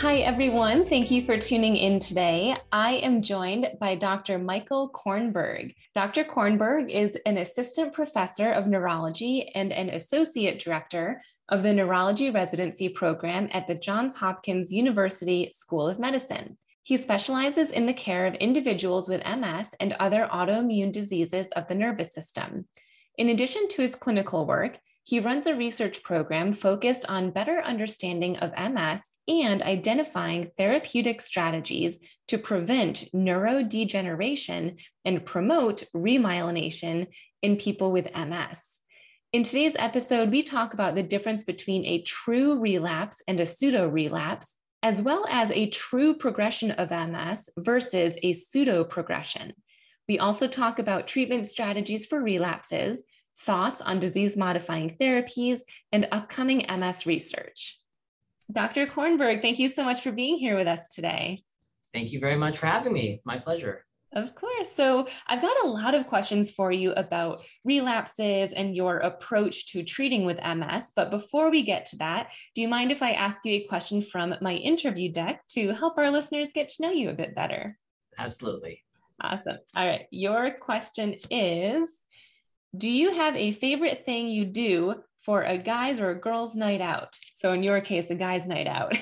Hi, everyone. Thank you for tuning in today. I am joined by Dr. Michael Kornberg. Dr. Kornberg is an assistant professor of neurology and an associate director of the neurology residency program at the Johns Hopkins University School of Medicine. He specializes in the care of individuals with MS and other autoimmune diseases of the nervous system. In addition to his clinical work, he runs a research program focused on better understanding of MS and identifying therapeutic strategies to prevent neurodegeneration and promote remyelination in people with MS. In today's episode, we talk about the difference between a true relapse and a pseudo relapse, as well as a true progression of MS versus a pseudo progression. We also talk about treatment strategies for relapses thoughts on disease modifying therapies, and upcoming MS research. Dr. Kornberg, thank you so much for being here with us today. Thank you very much for having me. It's my pleasure. Of course. So, I've got a lot of questions for you about relapses and your approach to treating with MS. But before we get to that, do you mind if I ask you a question from my interview deck to help our listeners get to know you a bit better? Absolutely. Awesome. All right. Your question is do you have a favorite thing you do for a guy's or a girl's night out? So in your case, a guy's night out.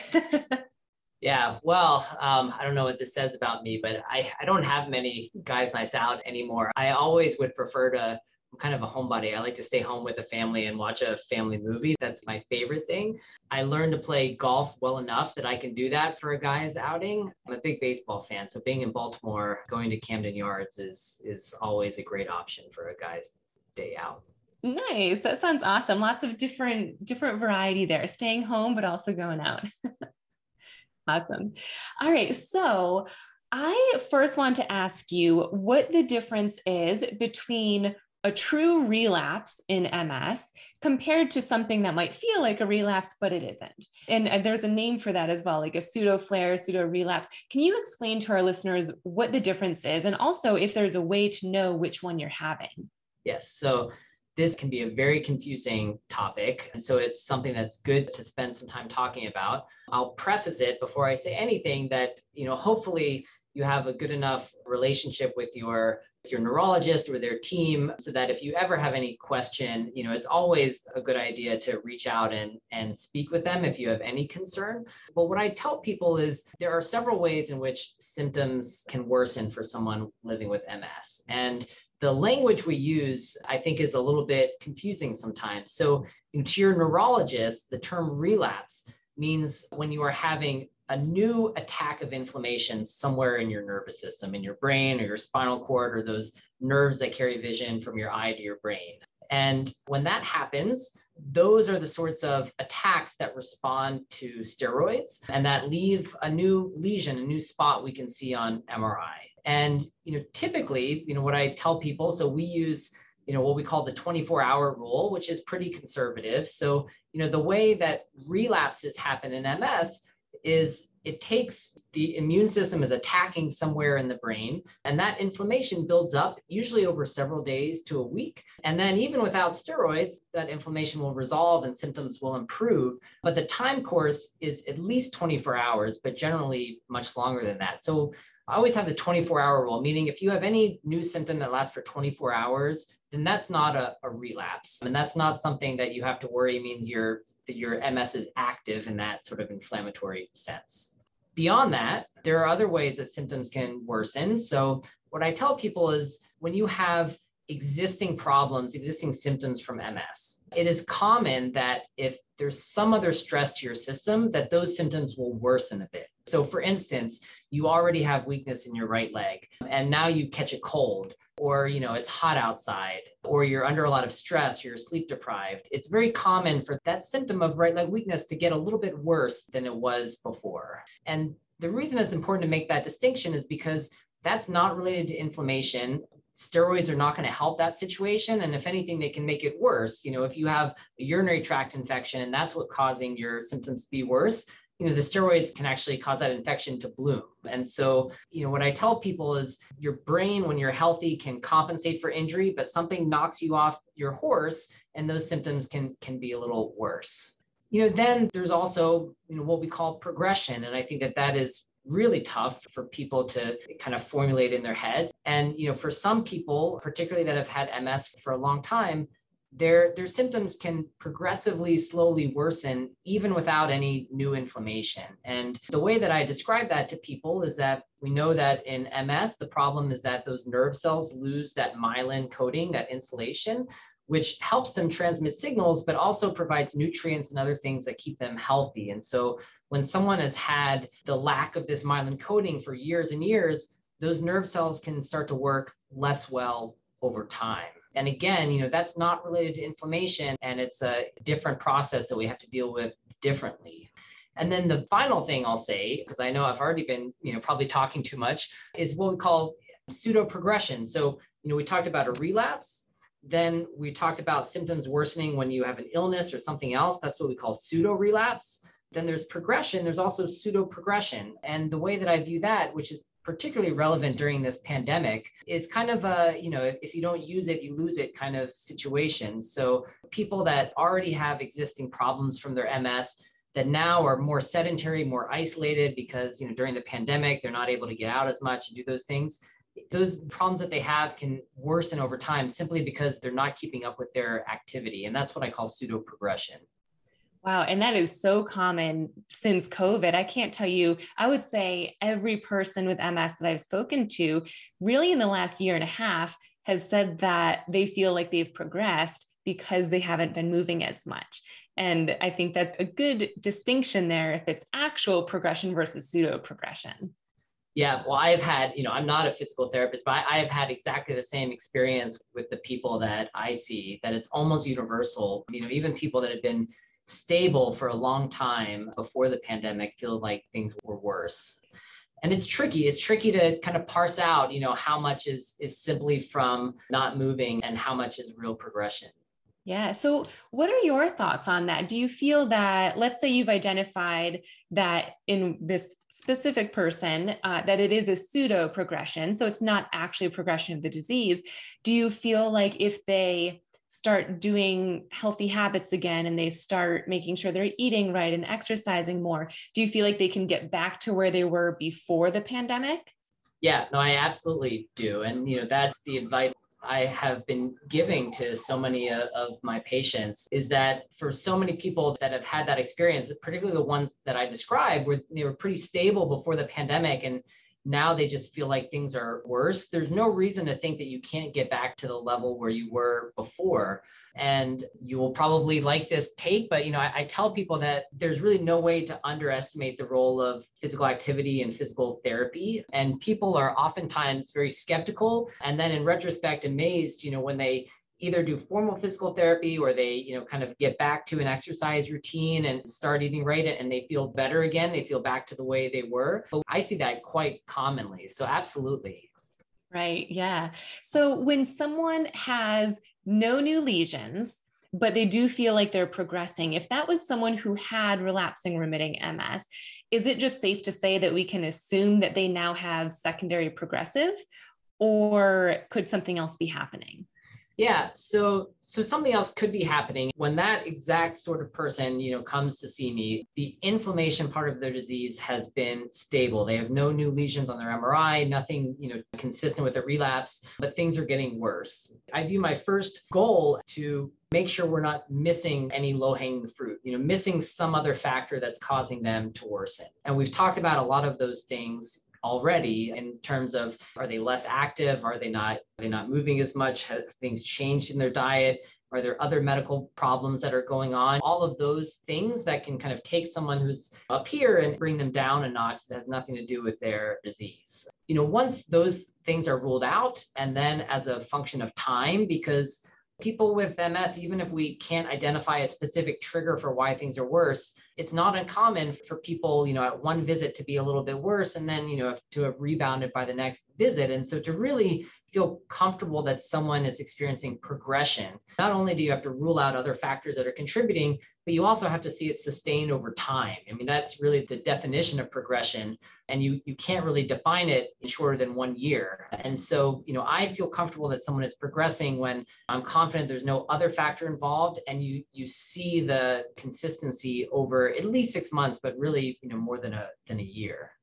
yeah, well, um, I don't know what this says about me, but I, I don't have many guys' nights out anymore. I always would prefer to I'm kind of a homebody. I like to stay home with the family and watch a family movie. That's my favorite thing. I learned to play golf well enough that I can do that for a guy's outing. I'm a big baseball fan, so being in Baltimore, going to Camden Yards is is always a great option for a guy's day out. Nice. That sounds awesome. Lots of different different variety there. Staying home but also going out. awesome. All right. So, I first want to ask you what the difference is between a true relapse in MS compared to something that might feel like a relapse, but it isn't. And there's a name for that as well, like a pseudo flare, pseudo relapse. Can you explain to our listeners what the difference is? And also, if there's a way to know which one you're having? Yes. So this can be a very confusing topic. And so it's something that's good to spend some time talking about. I'll preface it before I say anything that, you know, hopefully you have a good enough relationship with your with your neurologist or their team so that if you ever have any question, you know, it's always a good idea to reach out and and speak with them if you have any concern. But what I tell people is there are several ways in which symptoms can worsen for someone living with MS. And the language we use, I think, is a little bit confusing sometimes. So, to your neurologist, the term relapse means when you are having a new attack of inflammation somewhere in your nervous system, in your brain or your spinal cord, or those nerves that carry vision from your eye to your brain. And when that happens, those are the sorts of attacks that respond to steroids and that leave a new lesion, a new spot we can see on MRI. And you know, typically, you know, what I tell people, so we use you know what we call the 24 hour rule which is pretty conservative. So you know the way that relapses happen in ms is it takes the immune system is attacking somewhere in the brain and that inflammation builds up usually over several days to a week. And then even without steroids that inflammation will resolve and symptoms will improve. But the time course is at least 24 hours but generally much longer than that. So I always have the 24 hour rule, meaning if you have any new symptom that lasts for 24 hours, then that's not a, a relapse. And that's not something that you have to worry means your, your MS is active in that sort of inflammatory sense. Beyond that, there are other ways that symptoms can worsen. So, what I tell people is when you have existing problems, existing symptoms from MS, it is common that if there's some other stress to your system, that those symptoms will worsen a bit. So, for instance, you already have weakness in your right leg, and now you catch a cold, or you know it's hot outside, or you're under a lot of stress, you're sleep deprived. It's very common for that symptom of right leg weakness to get a little bit worse than it was before. And the reason it's important to make that distinction is because that's not related to inflammation steroids are not going to help that situation and if anything they can make it worse you know if you have a urinary tract infection and that's what causing your symptoms to be worse you know the steroids can actually cause that infection to bloom. And so you know what i tell people is your brain when you're healthy can compensate for injury but something knocks you off your horse and those symptoms can can be a little worse. You know then there's also you know what we call progression. And i think that that is really tough for people to kind of formulate in their heads. And you know, for some people, particularly that have had MS for a long time, their their symptoms can progressively slowly worsen even without any new inflammation. And the way that I describe that to people is that we know that in MS the problem is that those nerve cells lose that myelin coating, that insulation, which helps them transmit signals, but also provides nutrients and other things that keep them healthy. And so when someone has had the lack of this myelin coating for years and years, those nerve cells can start to work less well over time. And again, you know, that's not related to inflammation and it's a different process that we have to deal with differently. And then the final thing I'll say, because I know I've already been, you know, probably talking too much, is what we call pseudo progression. So, you know, we talked about a relapse then we talked about symptoms worsening when you have an illness or something else. That's what we call pseudo relapse. Then there's progression. There's also pseudo progression. And the way that I view that, which is particularly relevant during this pandemic, is kind of a, you know, if you don't use it, you lose it kind of situation. So people that already have existing problems from their MS that now are more sedentary, more isolated because, you know, during the pandemic, they're not able to get out as much and do those things those problems that they have can worsen over time simply because they're not keeping up with their activity. And that's what I call pseudo progression. Wow. And that is so common since COVID. I can't tell you, I would say every person with MS that I've spoken to, really in the last year and a half, has said that they feel like they've progressed because they haven't been moving as much. And I think that's a good distinction there if it's actual progression versus pseudo progression. Yeah, well, I've had, you know, I'm not a physical therapist, but I, have had exactly the same experience with the people that I see, that it's almost universal. You know, even people that have been stable for a long time before the pandemic feel like things were worse. And it's tricky. It's tricky to kind of parse out, you know, how much is is simply from not moving and how much is real progression. Yeah. So, what are your thoughts on that? Do you feel that, let's say you've identified that in this specific person, uh, that it is a pseudo progression, so it's not actually a progression of the disease. Do you feel like if they start doing healthy habits again and they start making sure they're eating right and exercising more, do you feel like they can get back to where they were before the pandemic? Yeah, no, I absolutely do. And, you know, that's the advice I have been giving to so many uh, of my patients is that for so many people that have had that experience, particularly the ones that I described, where they were pretty stable before the pandemic and now they just feel like things are worse. There's no reason to think that you can't get back to the level where you were before. And you will probably like this take, but you know, I, I, tell people that there's really no way to underestimate the role of physical activity and physical therapy. And people are oftentimes very skeptical and then in retrospect amazed, you know, when they either do formal physical therapy or they you know kind of get back to an exercise routine and start eating right and they feel better again. They feel back to the way they were. But i see that quite commonly. So absolutely. Right. Yeah. So when someone has no new lesions but they do feel like they're progressing. If that was someone who had relapsing remitting MS, is it just safe to say that we can assume that they now have secondary progressive, or could something else be happening? Yeah, so so something else could be happening when that exact sort of person, you know, comes to see me. The inflammation part of their disease has been stable. They have no new lesions on their MRI, nothing, you know, consistent with a relapse, but things are getting worse. I view my first goal to make sure we're not missing any low-hanging fruit, you know, missing some other factor that's causing them to worsen. And we've talked about a lot of those things already in terms of are they less active? Are they not are they not moving as much? Have things changed in their diet? Are there other medical problems that are going on? All of those things that can kind of take someone who's up here and bring them down a notch that has nothing to do with their disease. You know once those things are ruled out and then as a function of time because people with ms even if we can't identify a specific trigger for why things are worse it's not uncommon for people, you know, at one visit to be a little bit worse and then, you know, to have rebounded by the next visit. And so to really feel comfortable that someone is experiencing progression, not only do you have to rule out other factors that are contributing, but you also have to see it sustained over time. I mean, that's really the definition of progression. And you, you can't really define it in shorter than one year. And so, you know, I feel comfortable that someone is progressing when I'm confident there's no other factor involved and you you see the consistency over at least six months, but really, you know, more than a than a year.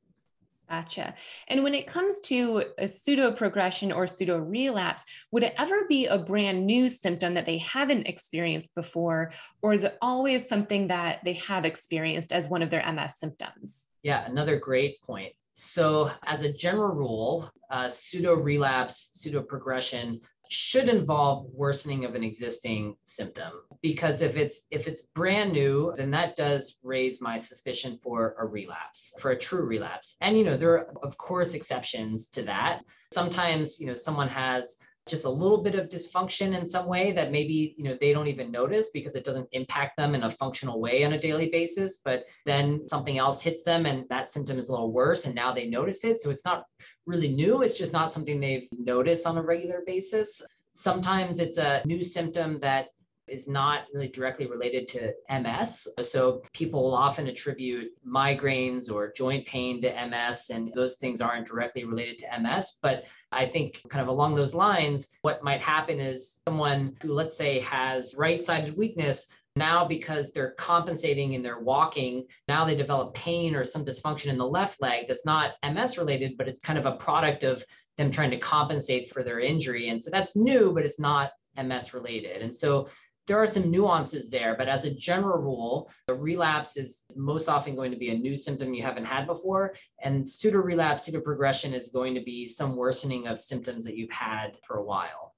Gotcha. And when it comes to a pseudo progression or pseudo relapse, would it ever be a brand new symptom that they haven't experienced before? Or is it always something that they have experienced as one of their MS symptoms? Yeah, another great point. So, as a general rule, uh, pseudo relapse, pseudo progression should involve worsening of an existing symptom because if it's if it's brand new then that does raise my suspicion for a relapse for a true relapse. And you know there are of course exceptions to that. Sometimes you know someone has just a little bit of dysfunction in some way that maybe you know they don't even notice because it doesn't impact them in a functional way on a daily basis. But then something else hits them and that symptom is a little worse and now they notice it. So it's not really new. It's just not something they've noticed on a regular basis. Sometimes it's a new symptom that is not really directly related to MS. So people will often attribute migraines or joint pain to MS, and those things aren't directly related to MS. But I think, kind of along those lines, what might happen is someone who, let's say, has right sided weakness now, because they're compensating and they're walking, now they develop pain or some dysfunction in the left leg that's not MS related, but it's kind of a product of them trying to compensate for their injury. And so that's new, but it's not MS related. And so there are some nuances there, but as a general rule, a relapse is most often going to be a new symptom you haven't had before. And pseudo relapse, pseudo progression is going to be some worsening of symptoms that you've had for a while.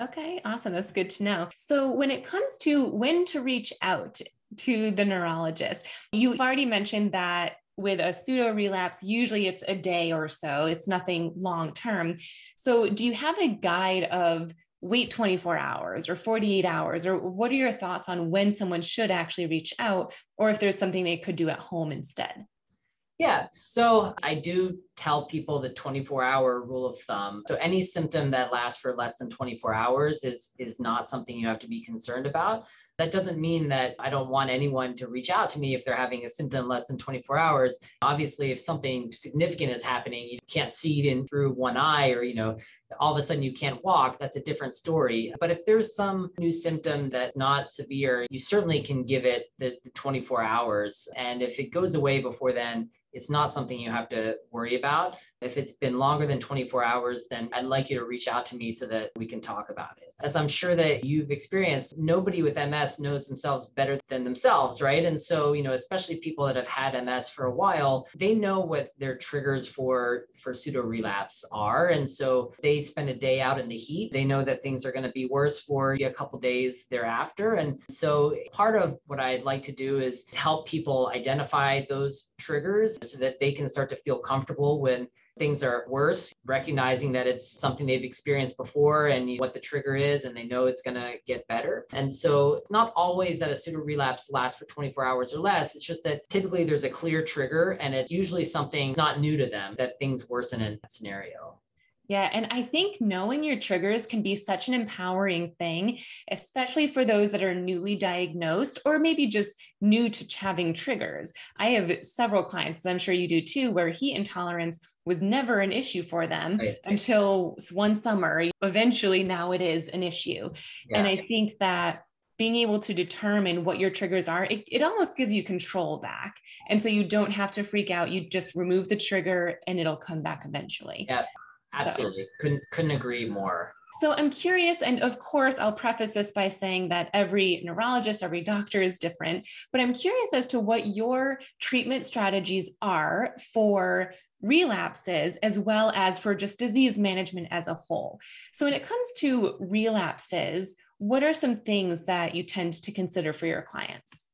Okay, awesome. That's good to know. So, when it comes to when to reach out to the neurologist, you've already mentioned that with a pseudo relapse, usually it's a day or so, it's nothing long term. So, do you have a guide of wait 24 hours or 48 hours? Or what are your thoughts on when someone should actually reach out, or if there's something they could do at home instead? Yeah, so I do tell people the 24 hour rule of thumb. So any symptom that lasts for less than 24 hours is is not something you have to be concerned about. That doesn't mean that I don't want anyone to reach out to me if they're having a symptom less than 24 hours. Obviously, if something significant is happening, you can't see it in through one eye or, you know, all of a sudden you can't walk, that's a different story. But if there's some new symptom that's not severe, you certainly can give it the, the 24 hours. And if it goes away before then, it's not something you have to worry about. If it's been longer than 24 hours, then I'd like you to reach out to me so that we can talk about it. As I'm sure that you've experienced, nobody with MS knows themselves better than themselves, right? And so, you know, especially people that have had MS for a while, they know what their triggers for for pseudo relapse are. And so they spend a day out in the heat. They know that things are going to be worse for a couple days thereafter. And so part of what I'd like to do is help people identify those triggers so that they can start to feel comfortable when things are worse, recognizing that it's something they've experienced before and what the trigger is, and they know it's going to get better. And so it's not always that a pseudo relapse lasts for 24 hours or less. It's just that typically there's a clear trigger, and it's usually something not new to them that things worsen in that scenario. Yeah. And I think knowing your triggers can be such an empowering thing, especially for those that are newly diagnosed or maybe just new to having triggers. I have several clients, I'm sure you do too, where heat intolerance was never an issue for them right. until one summer. Eventually, now it is an issue. Yeah. And I think that being able to determine what your triggers are, it, it almost gives you control back. And so you don't have to freak out. You just remove the trigger and it'll come back eventually. Yeah. Absolutely. So. Couldn't couldn't agree more. So I'm curious, and of course, I'll preface this by saying that every neurologist, every doctor is different, but I'm curious as to what your treatment strategies are for relapses as well as for just disease management as a whole. So when it comes to relapses, what are some things that you tend to consider for your clients?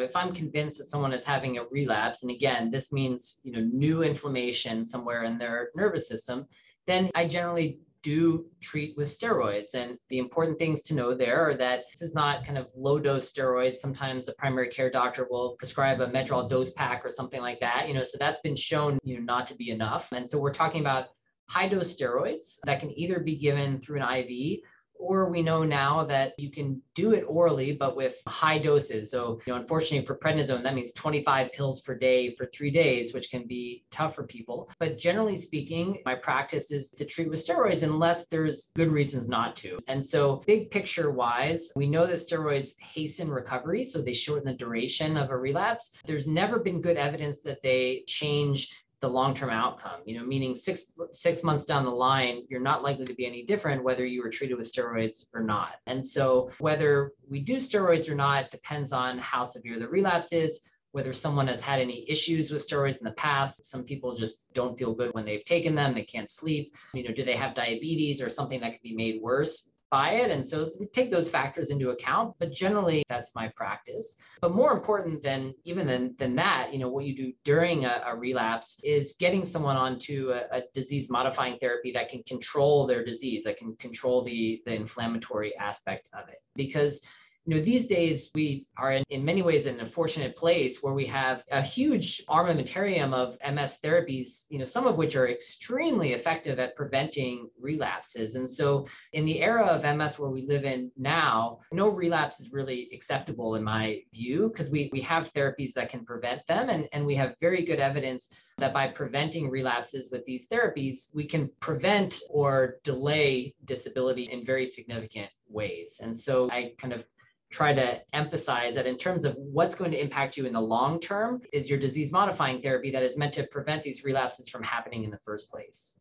If I'm convinced that someone is having a relapse, and again, this means you know new inflammation somewhere in their nervous system, then I generally do treat with steroids. And the important things to know there are that this is not kind of low dose steroids. Sometimes a primary care doctor will prescribe a Medrol dose pack or something like that, you know, so that's been shown, you know, not to be enough. And so we're talking about high dose steroids that can either be given through an IV or we know now that you can do it orally, but with high doses. So, you know, unfortunately for prednisone, that means 25 pills per day for three days, which can be tough for people. But generally speaking, my practice is to treat with steroids unless there's good reasons not to. And so, big picture wise, we know that steroids hasten recovery, so they shorten the duration of a relapse. There's never been good evidence that they change the long-term outcome you know meaning six six months down the line you're not likely to be any different whether you were treated with steroids or not. And so whether we do steroids or not depends on how severe the relapse is whether someone has had any issues with steroids in the past. Some people just don't feel good when they've taken them they can't sleep. You know do they have diabetes or something that could be made worse by it. And so we take those factors into account, but generally that's my practice. But more important than even than, than that, you know, what you do during a, a relapse is getting someone onto a, a, disease modifying therapy that can control their disease, that can control the, the inflammatory aspect of it. Because you know, these days we are in, in many ways in a fortunate place where we have a huge armamentarium of MS therapies, you know, some of which are extremely effective at preventing relapses. And so in the era of MS where we live in now, no relapse is really acceptable in my view, because we, we have therapies that can prevent them and, and we have very good evidence that by preventing relapses with these therapies, we can prevent or delay disability in very significant ways. And so I kind of try to emphasize that in terms of what's going to impact you in the long term is your disease modifying therapy that is meant to prevent these relapses from happening in the first place.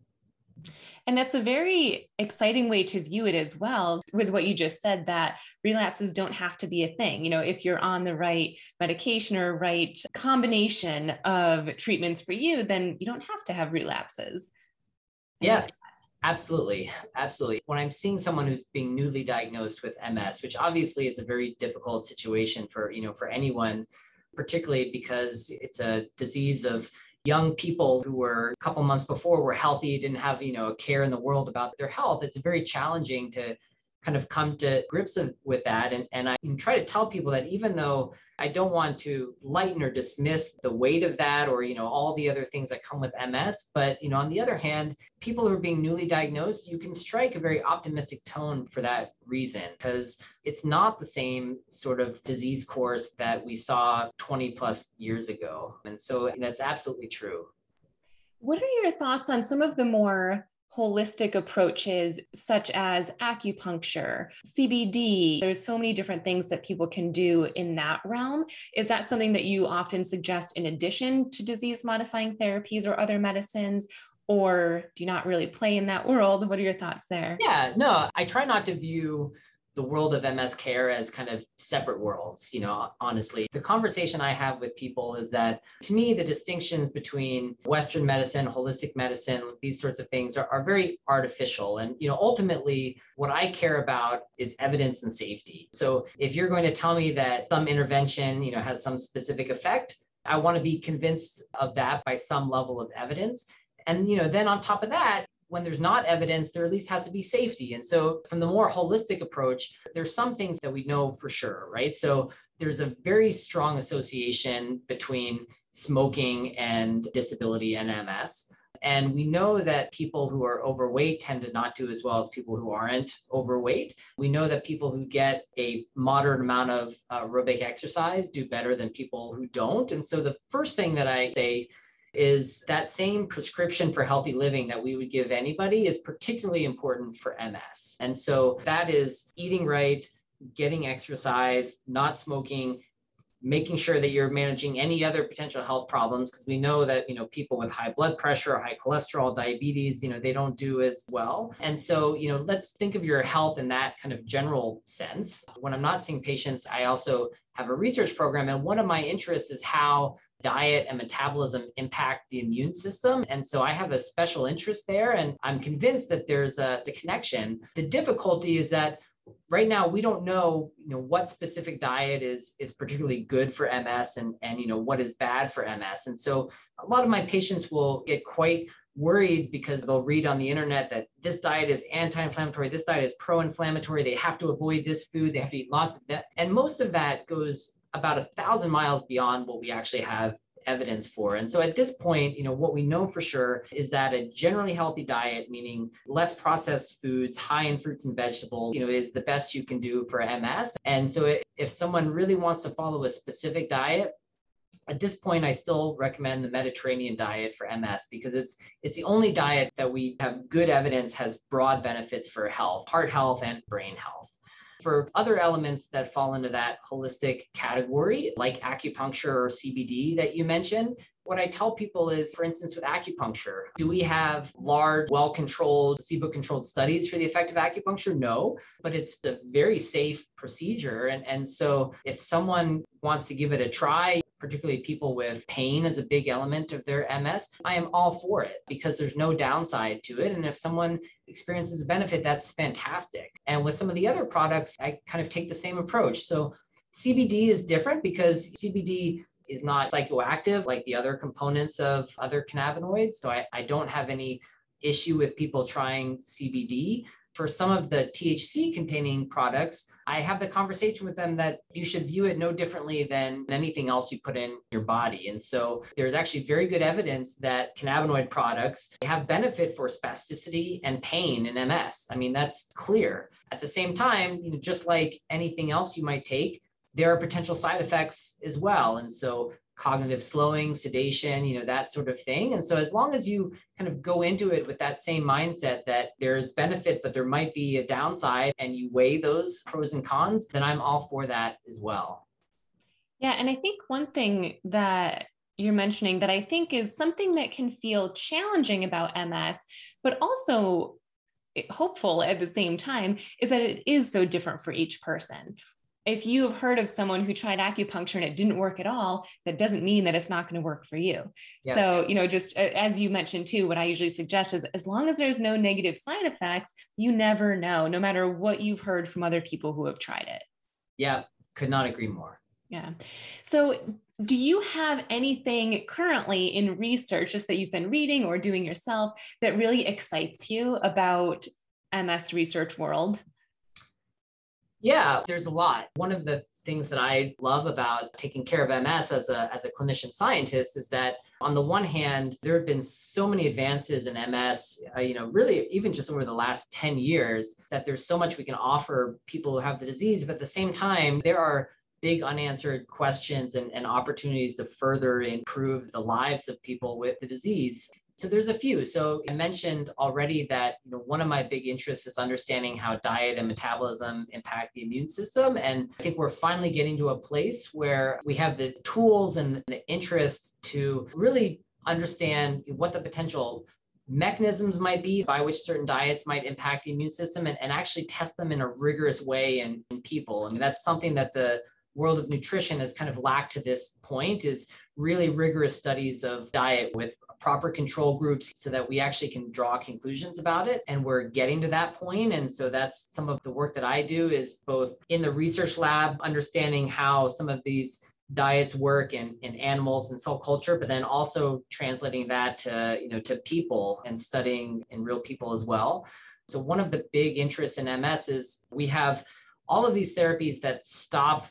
And that's a very exciting way to view it as well, with what you just said that relapses don't have to be a thing. You know, if you're on the right medication or right combination of treatments for you, then you don't have to have relapses. Yeah, Absolutely. Absolutely. When I'm seeing someone who's being newly diagnosed with MS, which obviously is a very difficult situation for, you know, for anyone, particularly because it's a disease of young people who were a couple months before were healthy, didn't have, you know, a care in the world about their health. It's very challenging to kind of come to grips with that. And, and I try to tell people that even though I don't want to lighten or dismiss the weight of that or, you know, all the other things that come with MS. But, you know, on the other hand, people who are being newly diagnosed, you can strike a very optimistic tone for that reason because it's not the same sort of disease course that we saw 20 plus years ago. And so that's absolutely true. What are your thoughts on some of the more holistic approaches such as acupuncture, CBD. There's so many different things that people can do in that realm. Is that something that you often suggest in addition to disease modifying therapies or other medicines? Or do you not really play in that world? What are your thoughts there? Yeah, no, I try not to view the world of MS care as kind of separate worlds, you know, honestly. The conversation I have with people is that to me, the distinctions between Western medicine, holistic medicine, these sorts of things are, are very artificial. And, you know, ultimately, what I care about is evidence and safety. So if you're going to tell me that some intervention, you know, has some specific effect, I want to be convinced of that by some level of evidence. And you know, then on top of that, when there's not evidence, there at least has to be safety. And so, from the more holistic approach, there's some things that we know for sure, right? So, there's a very strong association between smoking and disability and MS. And we know that people who are overweight tend to not do as well as people who aren't overweight. We know that people who get a moderate amount of uh, aerobic exercise do better than people who don't. And so the first thing that I say is that same prescription for healthy living that we would give anybody is particularly important for MS. And so that is eating right, getting exercise, not smoking, making sure that you're managing any other potential health problems because we know that you know people with high blood pressure high cholesterol diabetes you know they don't do as well and so you know let's think of your health in that kind of general sense when i'm not seeing patients i also have a research program and one of my interests is how diet and metabolism impact the immune system. And so I have a special interest there, and I'm convinced that there's a, a connection. The difficulty is that right now we don't know you know what specific diet is is particularly good for ms and and you know what is bad for ms and so a lot of my patients will get quite worried because they'll read on the internet that this diet is anti-inflammatory this diet is pro-inflammatory they have to avoid this food they have to eat lots of that and most of that goes about a thousand miles beyond what we actually have evidence for. And so at this point, you know, what we know for sure is that a generally healthy diet, meaning less processed foods, high in fruits and vegetables, you know, is the best you can do for MS. And so if someone really wants to follow a specific diet, at this point, I still recommend the Mediterranean diet for MS because it's it's the only diet that we have good evidence has broad benefits for health, heart health, and brain health. For other elements that fall into that holistic category, like acupuncture or CBD that you mentioned, what I tell people is, for instance, with acupuncture, do we have large, well controlled, placebo controlled studies for the effect of acupuncture? No, but it's a very safe procedure. And, and so if someone wants to give it a try, particularly people with pain as a big element of their MS, I am all for it because there's no downside to it. And if someone experiences a benefit, that's fantastic. And with some of the other products, I kind of take the same approach. So CBD is different because CBD is not psychoactive like the other components of other cannabinoids. So I, I don't have any issue with people trying CBD for some of the THC containing products, I have the conversation with them that you should view it no differently than anything else you put in your body. And so there's actually very good evidence that cannabinoid products have benefit for spasticity and pain in MS. I mean, that's clear. At the same time, you know, just like anything else you might take, there are potential side effects as well. And so cognitive slowing, sedation, you know, that sort of thing. And so as long as you kind of go into it with that same mindset that there's benefit, but there might be a downside and you weigh those pros and cons, then I'm all for that as well. Yeah. And I think one thing that you're mentioning that I think is something that can feel challenging about MS, but also hopeful at the same time is that it is so different for each person if you have heard of someone who tried acupuncture and it didn't work at all, that doesn't mean that it's not going to work for you. Yeah. So, you know, just as you mentioned too, what I usually suggest is as long as there's no negative side effects, you never know, no matter what you've heard from other people who have tried it. Yeah, could not agree more. Yeah. So, do you have anything currently in research, just that you've been reading or doing yourself, that really excites you about MS research world? Yeah, there's a lot. One of the things that I love about taking care of MS as a, as a clinician scientist is that on the one hand, there have been so many advances in MS, uh, you know, really even just over the last 10 years that there's so much we can offer people who have the disease. But at the same time, there are big unanswered questions and, and opportunities to further improve the lives of people with the disease. So there's a few. So I mentioned already that you know one of my big interests is understanding how diet and metabolism impact the immune system. And I think we're finally getting to a place where we have the tools and the interest to really understand what the potential mechanisms might be by which certain diets might impact the immune system and, and actually test them in a rigorous way in, in people. I mean, that's something that the world of nutrition has kind of lacked to this point is really rigorous studies of diet with proper control groups so that we actually can draw conclusions about it. And we're getting to that point. And so that's some of the work that i do is both in the research lab understanding how some of these diets work in, in animals and cell culture but then also translating that to you know to people and studying in real people as well. So one of the big interests in ms is we have all of these therapies that stop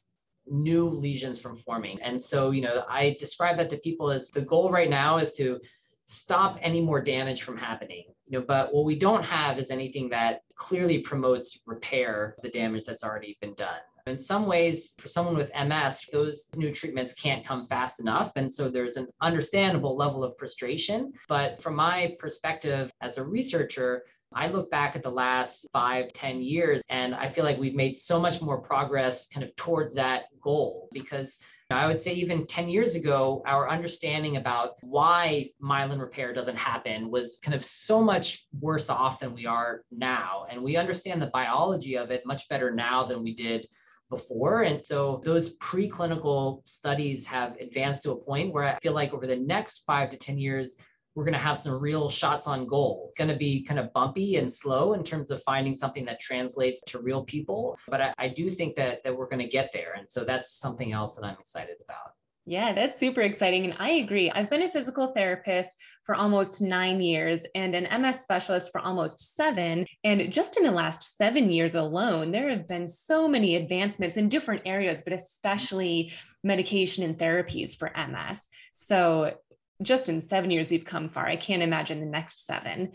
new lesions from forming. And so you know i describe that to people as the goal right now is to stop any more damage from happening. You know, but what we don't have is anything that clearly promotes repair of the damage that's already been done. In some ways, for someone with MS, those new treatments can't come fast enough. And so there's an understandable level of frustration. But from my perspective as a researcher, I look back at the last five, ten years, and I feel like we've made so much more progress kind of towards that goal because I would say even 10 years ago, our understanding about why myelin repair doesn't happen was kind of so much worse off than we are now. And we understand the biology of it much better now than we did before. And so those preclinical studies have advanced to a point where I feel like over the next five to 10 years, we're going to have some real shots on goal. It's going to be kind of bumpy and slow in terms of finding something that translates to real people. But I, I do think that, that we're going to get there. And so that's something else that I'm excited about. Yeah, that's super exciting. And I agree. I've been a physical therapist for almost nine years and an MS specialist for almost seven. And just in the last seven years alone, there have been so many advancements in different areas, but especially medication and therapies for MS. So just in seven years, we've come far. I can't imagine the next seven.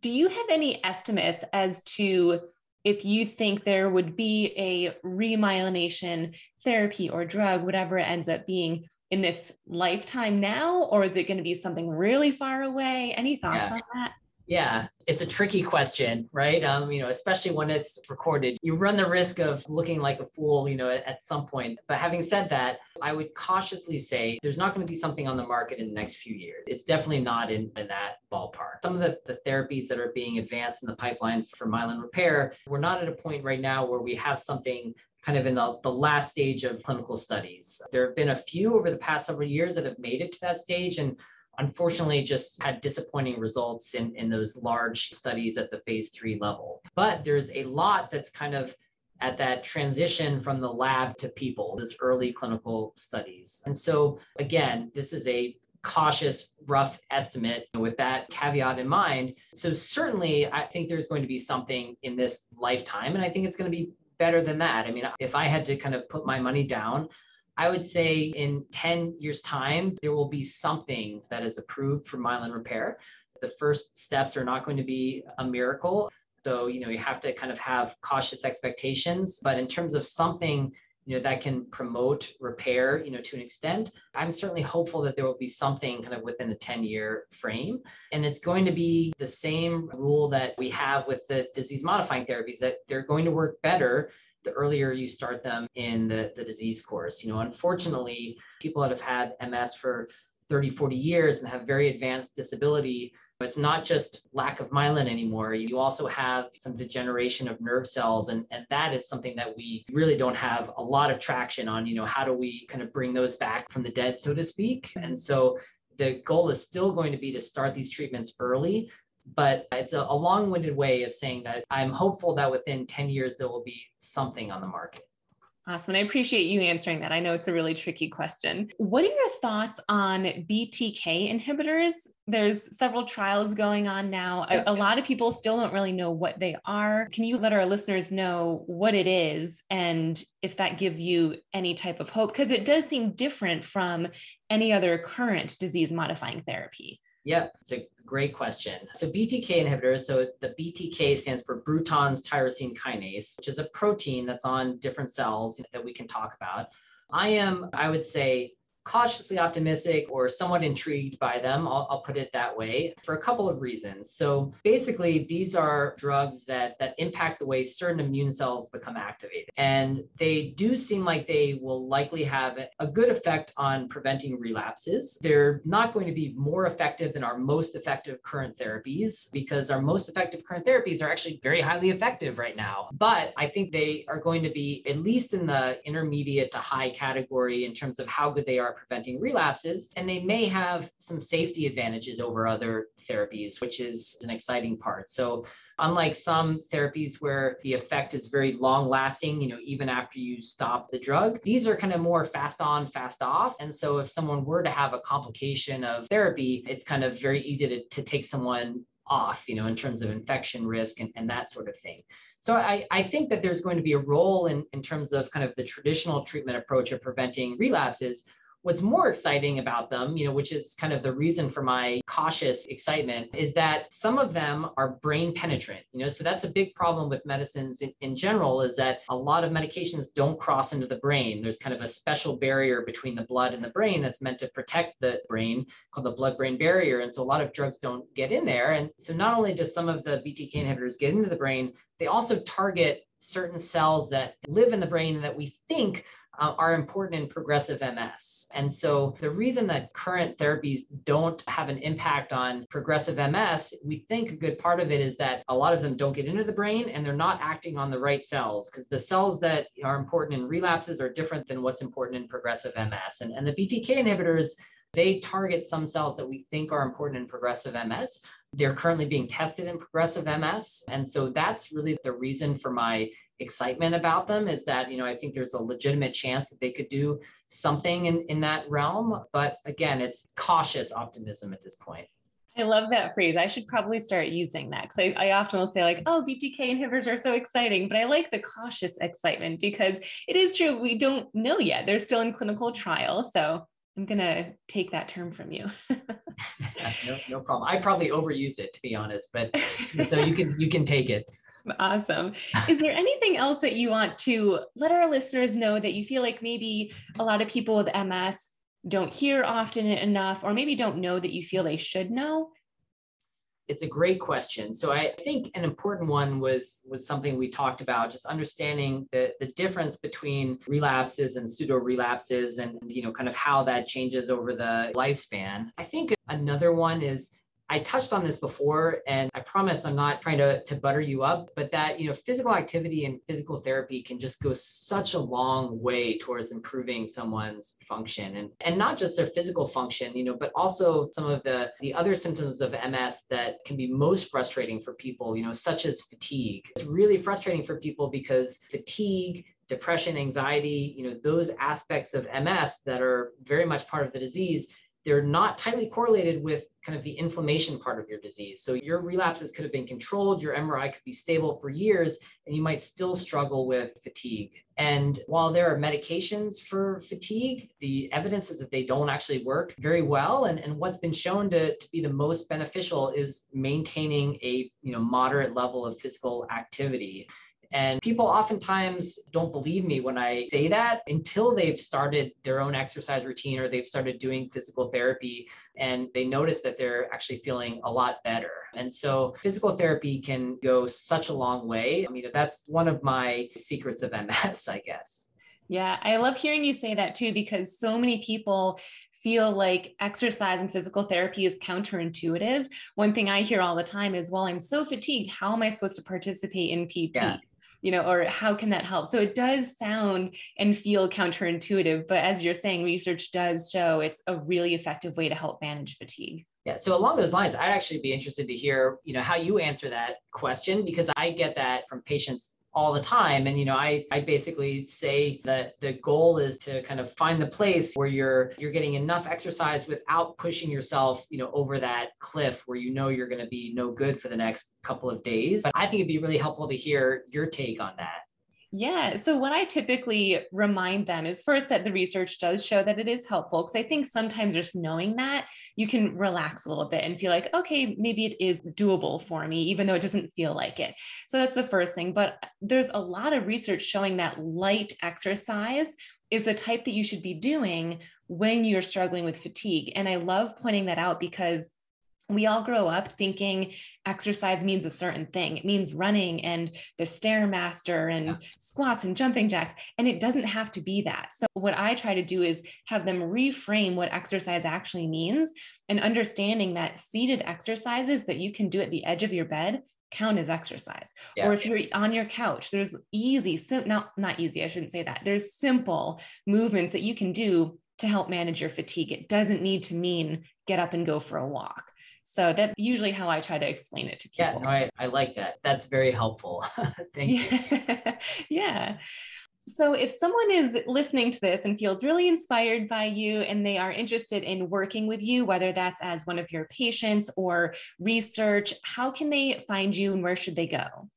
Do you have any estimates as to if you think there would be a remyelination therapy or drug, whatever it ends up being, in this lifetime now, or is it going to be something really far away? Any thoughts yeah. on that? Yeah, it's a tricky question, right? Um, you know, especially when it's recorded, you run the risk of looking like a fool, you know, at, at some point. But having said that, I would cautiously say there's not going to be something on the market in the next few years. It's definitely not in, in that ballpark. Some of the, the therapies that are being advanced in the pipeline for myelin repair, we're not at a point right now where we have something kind of in the, the last stage of clinical studies. There have been a few over the past several years that have made it to that stage. And unfortunately just had disappointing results in, in those large studies at the phase three level. But there's a lot that's kind of at that transition from the lab to people, those early clinical studies. And so, again, this is a cautious, rough estimate with that caveat in mind. So, certainly, I think there's going to be something in this lifetime, and I think it's going to be better than that. I mean, if I had to kind of put my money down, I would say in 10 years' time, there will be something that is approved for myelin repair. The first steps are not going to be a miracle. So, you know, you have to kind of have cautious expectations. But in terms of something, you know, that can promote repair, you know, to an extent, I'm certainly hopeful that there will be something kind of within the 10 year frame. And it's going to be the same rule that we have with the disease modifying therapies that they're going to work better the earlier you start them in the, the disease course. You know, unfortunately, people that have had MS for 30, 40 years and have very advanced disability, it's not just lack of myelin anymore. You also have some degeneration of nerve cells. And, and that is something that we really don't have a lot of traction on. You know, how do we kind of bring those back from the dead, so to speak? And so the goal is still going to be to start these treatments early but it's a, a long-winded way of saying that I'm hopeful that within 10 years there will be something on the market. Awesome. And I appreciate you answering that. I know it's a really tricky question. What are your thoughts on BTK inhibitors? There's several trials going on now. A, a, lot of people still don't really know what they are. Can you let our listeners know what it is and if that gives you any type of hope? Because it does seem different from any other current disease modifying therapy. Yeah, it's a great question. So BTK inhibitors, so the BTK stands for Bruton's tyrosine kinase, which is a protein that's on different cells that we can talk about. I am, I would say, cautiously optimistic or somewhat intrigued by them. I'll, I'll, put it that way for a couple of reasons. So basically, these are drugs that that impact the way certain immune cells become activated, and they do seem like they will likely have a good effect on preventing relapses. They're not going to be more effective than our most effective current therapies because our most effective current therapies are actually very highly effective right now. But I think they are going to be at least in the intermediate to high category in terms of how good they are preventing relapses. And they may have some safety advantages over other therapies, which is an exciting part. So unlike some therapies where the effect is very long lasting you know even after you stop the drug these are kind of more fast on fast off and so if someone were to have a complication of therapy it's kind of very easy to, to take someone off you know in terms of infection risk and, and that sort of thing so I, I think that there's going to be a role in, in terms of kind of the traditional treatment approach of preventing relapses What's more exciting about them, you know, which is kind of the reason for my cautious excitement, is that some of them are brain penetrant. You know, so that's a big problem with medicines in, in general, is that a lot of medications don't cross into the brain. There's kind of a special barrier between the blood and the brain that's meant to protect the brain called the blood-brain barrier. And so a lot of drugs don't get in there. And so not only does some of the BTK inhibitors get into the brain, they also target certain cells that live in the brain that we think uh, are important in progressive MS. And so the reason that current therapies don't have an impact on progressive MS, we think a good part of it is that a lot of them don't get into the brain and they're not acting on the right cells because the cells that are important in relapses are different than what's important in progressive MS. And, and the BTK inhibitors, they target some cells that we think are important in progressive MS. They're currently being tested in progressive MS. And so that's really the reason for my excitement about them is that, you know, I think there's a legitimate chance that they could do something in, in that realm. But again, it's cautious optimism at this point. I love that phrase. I should probably start using that because I, I, often will say, like, oh, BTK inhibitors are so exciting, but I like the cautious excitement because it is true. We don't know yet. They're still in clinical trial. So I'm going to take that term from you. no, no problem. I probably overuse it to be honest, but so you can you can take it. Awesome. Is there anything else that you want to let our listeners know that you feel like maybe a lot of people with MS don't hear often enough, or maybe don't know that you feel they should know? It's a great question. So I think an important one was was something we talked about, just understanding the, the difference between relapses and pseudo relapses and you know kind of how that changes over the lifespan. I think another one is I touched on this before, and I promise I'm not trying to, to butter you up, but that, you know, physical activity and physical therapy can just go such a long way towards improving someone's function and, and not just their physical function, you know, but also some of the, the other symptoms of MS that can be most frustrating for people, you know, such as fatigue. It's really frustrating for people because fatigue depression, anxiety, you know, those aspects of MS that are very much part of the disease they're not tightly correlated with kind of the inflammation part of your disease. So your relapses could have been controlled, your MRI could be stable for years, and you might still struggle with fatigue. And while there are medications for fatigue, the evidence is that they don't actually work very well. And, and what's been shown to, to be the most beneficial is maintaining a you know moderate level of physical activity. And people oftentimes don't believe me when I say that until they've started their own exercise routine or they've started doing physical therapy and they notice that they're actually feeling a lot better. And so physical therapy can go such a long way. I mean, that's one of my secrets of MS, I guess. Yeah, I love hearing you say that too, because so many people feel like exercise and physical therapy is counterintuitive. One thing I hear all the time is, well, I'm so fatigued. How am I supposed to participate in PT? Yeah you know, or how can that help? So it does sound and feel counterintuitive, but as you're saying, research does show it's a really effective way to help manage fatigue. Yeah. So along those lines, I'd actually be interested to hear, you know, how you answer that question because I get that from patients all the time. And you know i i basically say that the goal is to kind of find the place where you're you're getting enough exercise without pushing yourself you know over that cliff where you know you're going to be no good for the next couple of days. But i think it'd be really helpful to hear your take on that yeah. So, what I typically remind them is first that the research does show that it is helpful because I think sometimes just knowing that you can relax a little bit and feel like, okay, maybe it is doable for me, even though it doesn't feel like it. So, that's the first thing. But there's a lot of research showing that light exercise is the type that you should be doing when you're struggling with fatigue. And I love pointing that out because we all grow up thinking exercise means a certain thing. It means running and the stairmaster and yeah. squats and jumping jacks, and it doesn't have to be that. So what I try to do is have them reframe what exercise actually means and understanding that seated exercises that you can do at the edge of your bed count as exercise. Yeah. Or if you're on your couch, there's easy, sim- not not easy, I shouldn't say that. There's simple movements that you can do to help manage your fatigue. It doesn't need to mean get up and go for a walk. So that's usually how I try to explain it to people. Yeah, no, I, I like that. That's very helpful. Thank you. yeah. So, if someone is listening to this and feels really inspired by you and they are interested in working with you, whether that's as one of your patients or research, how can they find you and where should they go?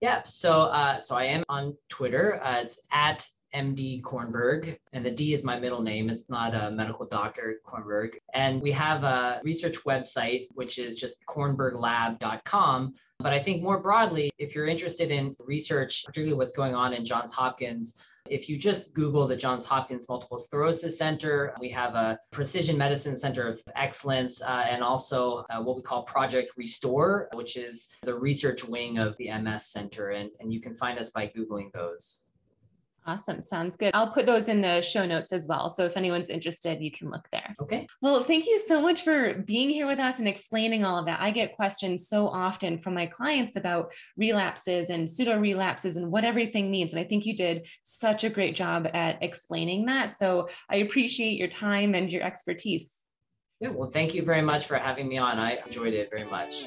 Yeah, so uh, so I am on Twitter as at MD Kornberg, and the D is my middle name. It's not a medical doctor, Kornberg. And we have a research website, which is just kornberglab.com. But I think more broadly, if you're interested in research, particularly what's going on in Johns Hopkins, if you just Google the Johns Hopkins Multiple Sclerosis Center, we have a precision medicine center of excellence uh, and also uh, what we call Project Restore, which is the research wing of the MS Center. And, and you can find us by Googling those. Awesome. Sounds good. I'll put those in the show notes as well. So if anyone's interested, you can look there. Okay. Well, thank you so much for being here with us and explaining all of that. I get questions so often from my clients about relapses and pseudo relapses and what everything means. And I think you did such a great job at explaining that. So I appreciate your time and your expertise. Yeah, well, thank you very much for having me on. I enjoyed it very much.